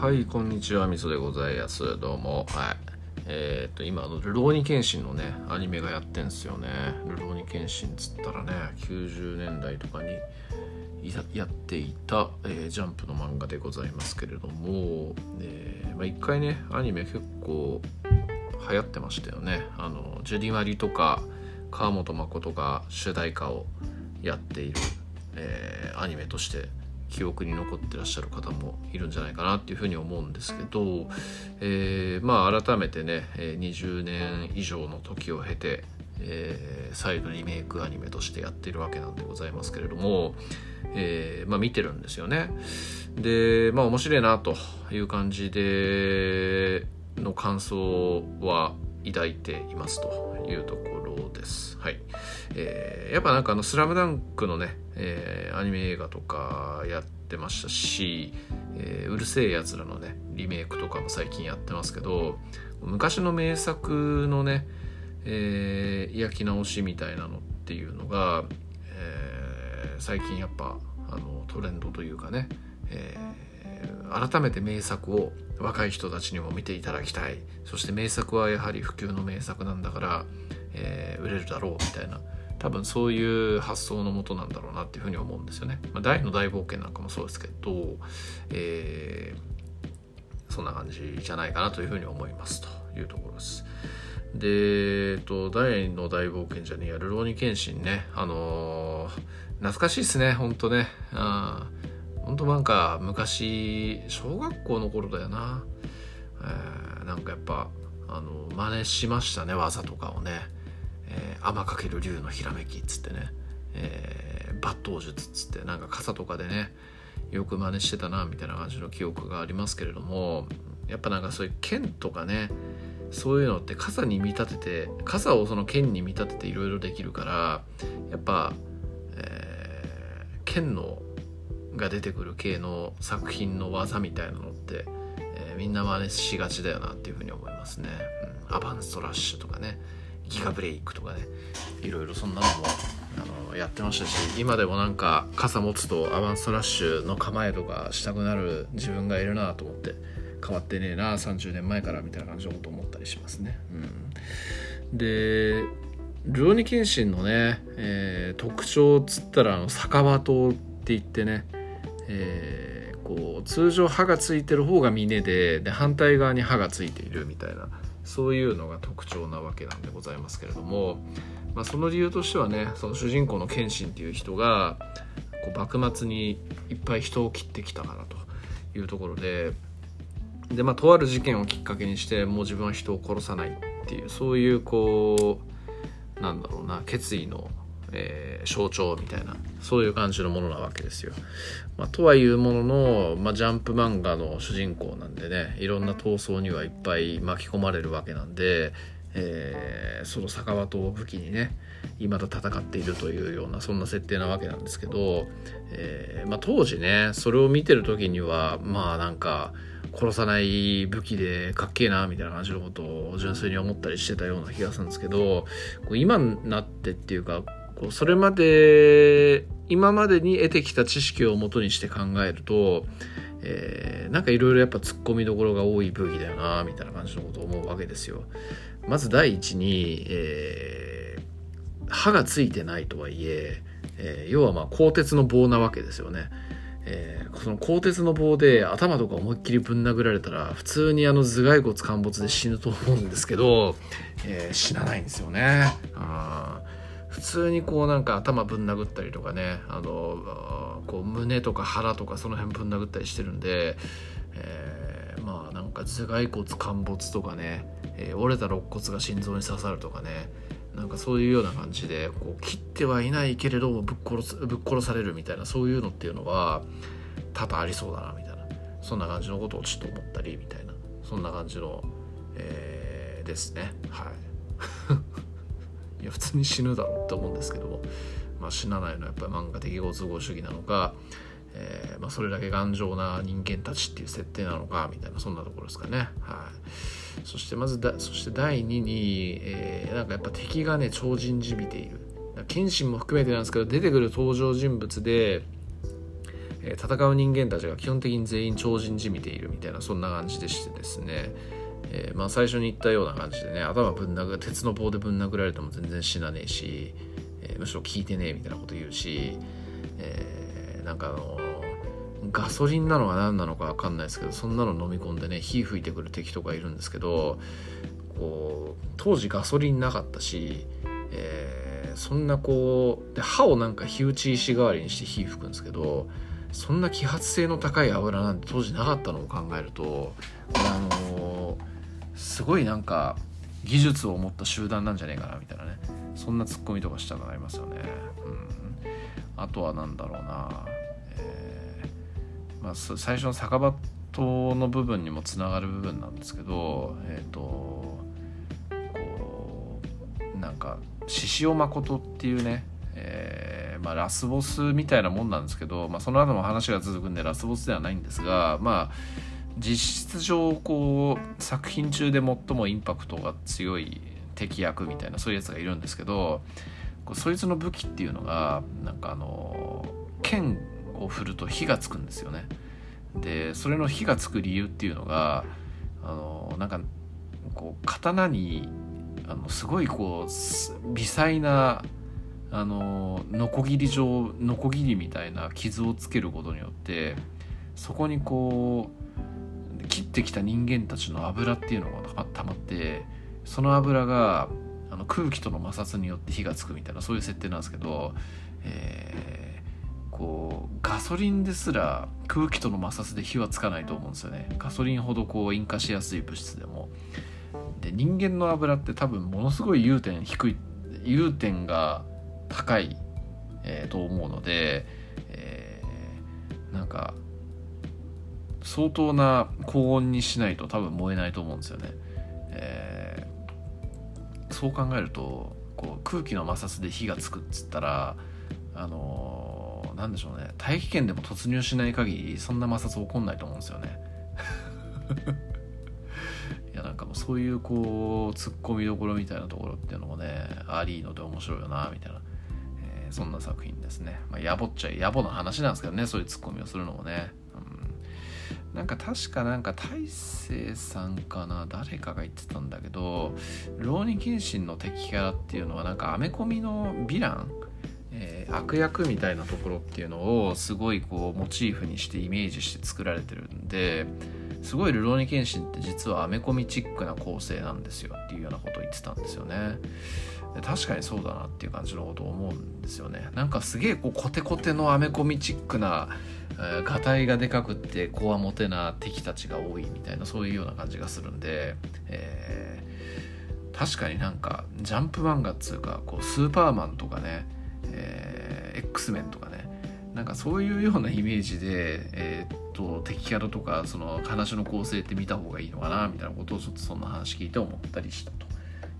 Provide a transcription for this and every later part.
はいこんにちは。みそでございます。どうも。はい。えー、と今の「ルローニケンシン」のねアニメがやってんすよね。ルローニケンシンつったらね90年代とかにやっていた、えー、ジャンプの漫画でございますけれども、えーまあ、一回ねアニメ結構流行ってましたよね。あのジュディマリとか川本誠が主題歌をやっている、え、アニメとして記憶に残ってらっしゃる方もいるんじゃないかなっていうふうに思うんですけど、えー、まあ改めてね20年以上の時を経て、えー、再度リメイクアニメとしてやっているわけなんでございますけれども、えー、まあ見てるんですよね。でまあ面白いなという感じでの感想は抱いていますというところです。はい。えー、やっぱなんかあの、スラムダンクのね、えー、アニメ映画とかやってましたし、えー、うるせえやつらのね、リメイクとかも最近やってますけど、昔の名作のね、えー、焼き直しみたいなのっていうのが、えー、最近やっぱあのトレンドというかね、えー、改めて名作を若い人たちにも見ていただきたい。そして名作はやはり普及の名作なんだから、えー、売れるだろうみたいな多分そういう発想のもとなんだろうなっていうふうに思うんですよね。まあ、大の大冒険なんかもそうですけど、えー、そんな感じじゃないかなというふうに思いますというところです。で、えっと、大の大冒険じゃねえや、ルローニケンシンね、あのー、懐かしいっすね、ほんとね。あほんとなんか昔、小学校の頃だよな。えー、なんかやっぱ、あの、真似しましたね、技とかをね。えー、天かける竜のひらめきっつってね、えー、抜刀術っつってなんか傘とかでねよく真似してたなみたいな感じの記憶がありますけれどもやっぱなんかそういう剣とかねそういうのって傘に見立てて傘をその剣に見立てていろいろできるからやっぱ、えー、剣のが出てくる系の作品の技みたいなのって、えー、みんな真似しがちだよなっていうふうに思いますね。うん、アバンストラッシュとかねギガブレイクとかねいろいろそん。なのもあのやってましたし今でもなん。か傘持つとアバンストラッシュの構えとかしたくなる自分がいるなと思って変わってねえな30年前からみたいな感じのこと思ったりしますね。うん、でルロニケンシンのね、えー、特徴っつったらあの酒場刀って言ってね、えー、こう通常刃がついてる方が峰でで反対側に刃がついているみたいなそういうのが特徴なわけなんでございますけれども、まあ、その理由としてはねその主人公の謙信っていう人がこう幕末にいっぱい人を切ってきたからというところでで、まあ、とある事件をきっかけにしてもう自分は人を殺さないっていうそういうこうなんだろうな決意のえー、象徴みたいなそういう感じのものなわけですよ。まあ、とはいうものの、まあ、ジャンプ漫画の主人公なんでねいろんな闘争にはいっぱい巻き込まれるわけなんで、えー、その酒場と武器にね今だ戦っているというようなそんな設定なわけなんですけど、えー、まあ、当時ねそれを見てる時にはまあなんか殺さない武器でかっけえなみたいな感じのことを純粋に思ったりしてたような気がするんですけど今になってっていうかこうそれまで今までに得てきた知識をもとにして考えると、えー、なんかいろいろやっぱ突っ込みどころが多い武器だよなみたいな感じのことを思うわけですよ。まず第一に、えー、刃がついてないとはいええー、要はまあ鋼鉄の棒なわけですよね。えー、その鋼鉄の棒で頭とか思いっきりぶん殴られたら普通にあの頭蓋骨陥没で死ぬと思うんですけど、えー、死なないんですよね。あ普通にこうなんか頭ぶん殴ったりとかねあのこう胸とか腹とかその辺ぶん殴ったりしてるんで、えー、まあなんか頭蓋骨陥没とかね、えー、折れた肋骨が心臓に刺さるとかねなんかそういうような感じでこう切ってはいないけれどぶっ殺すぶっ殺されるみたいなそういうのっていうのは多々ありそうだなみたいな。そんな感じのことをちょっと思ったりみたいな。そんな感じの、えー、ですね。はい。いや普通に死ぬだろうって思うんですけども、まあ、死なないのはやっぱり漫画的ご都合主義なのか、えーまあ、それだけ頑丈な人間たちっていう設定なのかみたいなそんなところですかね。はい、そしてまずだそして第2に、えー、なんかやっぱ敵がね超人じみている。謙信も含めてなんですけど出てくる登場人物で、戦う人間たちが基本的に全員超人じみているみたいなそんな感じでしてですね、えー、まあ、最初に言ったような感じでね頭ぶん殴鉄の棒でぶん殴られても全然死なねえし、えむしろ聞いてねえみたいなこと言うし、えなんかあのガソリンなのは何なのか分かんないですけどそんなの飲み込んでね火吹いてくる敵とかいるんですけどこう当時ガソリンなかったし、えー、そんなこうで歯をなんか火打ち石代わりにして火吹くんですけどそんな揮発性の高い油なんて当時なかったのを考えるとあのー、すごいなんか技術を持った集団なんじゃねえかなみたいなね。そんなツッコミとかしたくなりますよね。うん、あとは何だろうな。えまあ、最初の酒場島の部分にもつながる部分なんですけどえっ、ー、とこうなんか獅子雄誠っていうね、えーまあ、ラスボスみたいなもんなんですけど、まあ、その後も話が続くんでラスボスではないんですがまあ実質上こう作品中で最もインパクトが強い敵役みたいなそういうやつがいるんですけどそいつの武器っていうのがなんかあの剣を振ると火がつくんですよね。でそれの火がつく理由っていうのがあのなんかこう刀にあのすごいこう微細なあのノコギリ状ノコギリみたいな傷をつけることによってそこにこうってきた人間たちの油っていうのがたまってその油があの空気との摩擦によって火がつくみたいなそういう設定なんですけど、えこうガソリンですら空気との摩擦で火はつかないと思うんですよね。ガソリンほどこう引火しやすい物質でも。で人間の油って多分ものすごい融点低い融点が高い、えー、と思うので、えー、なんか相当な高温にしないと多分燃えないと思うんですよね、えー、そう考えるとこう空気の摩擦で火がつくっつったらあの何でしょうね。大気圏でも突入しない限りそんな摩擦起こんないと思うんですよね。いやなんかもうそういうこうツッコミどころみたいなところっていうのもねありので面白いよなみたいな、えー、そんな作品ですね、まあ、やぼっちゃ野暮な話なんですけどねそういうツッコミをするのもね、なんか確かなんか大勢さんかな誰かが言ってたんだけど浪人謙信の敵キャラっていうのはなんかアメコミのヴィランえー、悪役みたいなところっていうのをすごいこうモチーフにしてイメージして作られてるんですごい「ルローニケンシン」って実はアメコミチックな構成なんですよっていうようなことを言ってたんですよね。確かにそうだなっていう感じのことを思うんですよね。なんかすげえこうコテコテのアメコミチックな、えー、ガタイがでかくってこわもてな敵たちが多いみたいなそういうような感じがするんで、えー、確かになんかジャンプ漫画っつうかこうスーパーマンとかねえー、X メンとかねなんかそういうようなイメージで、えー、っと敵キャラとかその話の構成って見た方がいいのかなみたいなことをちょっとそんな話聞いて思ったりした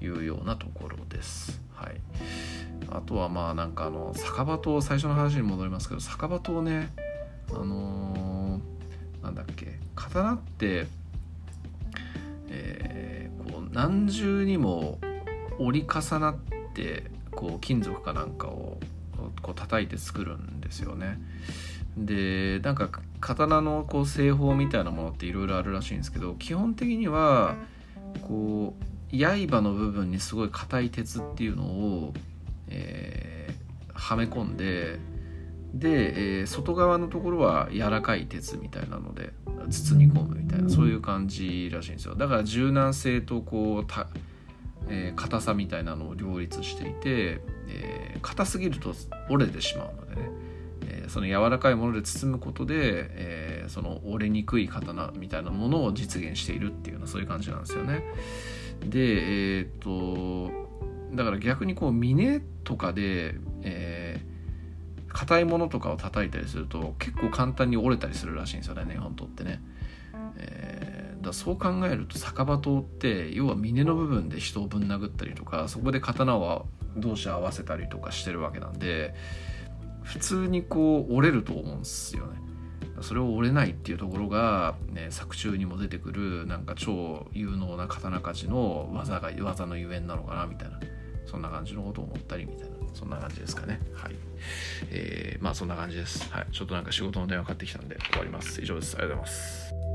いうようなところです。はい、あとはまあなんかあの酒場島最初の話に戻りますけど酒場島ねあのー、なんだっけ刀って、えー、こう何重にも折り重なってこう金属かなんかをこう叩いて作るんですよね。でなんか刀のこう製法みたいなものっていろいろあるらしいんですけど基本的にはこう刃の部分にすごい硬い鉄っていうのを、えー、はめ込んでで、えー、外側のところは柔らかい鉄みたいなので包み込むみたいなそういう感じらしいんですよ。だから柔軟性とこうたえー、硬さみたいなのを両立していて、えー、硬すぎると折れてしまうのでね、えー、その柔らかいもので包むことで、えー、その折れにくい刀みたいなものを実現しているっていうようなそういう感じなんですよね。でえっとだから逆にこう峰とかで、えー、硬いものとかを叩いたりすると結構簡単に折れたりするらしいんですよね根本ってね。えーだそう考えると酒場刀って要は峰の部分で人をぶん殴ったりとかそこで刀を同士合わせたりとかしてるわけなんで普通にこう折れると思うんですよね。それを折れないっていうところが、ね、作中にも出てくるなんか超有能な刀鍛冶の技が技のゆえんなのかなみたいな。そんな感じのことを思ったりみたいな。そんな感じですかね。はい。えー、まあそんな感じです。はい。ちょっとなんか仕事の電話かかってきたんで終わります。以上です。ありがとうございます。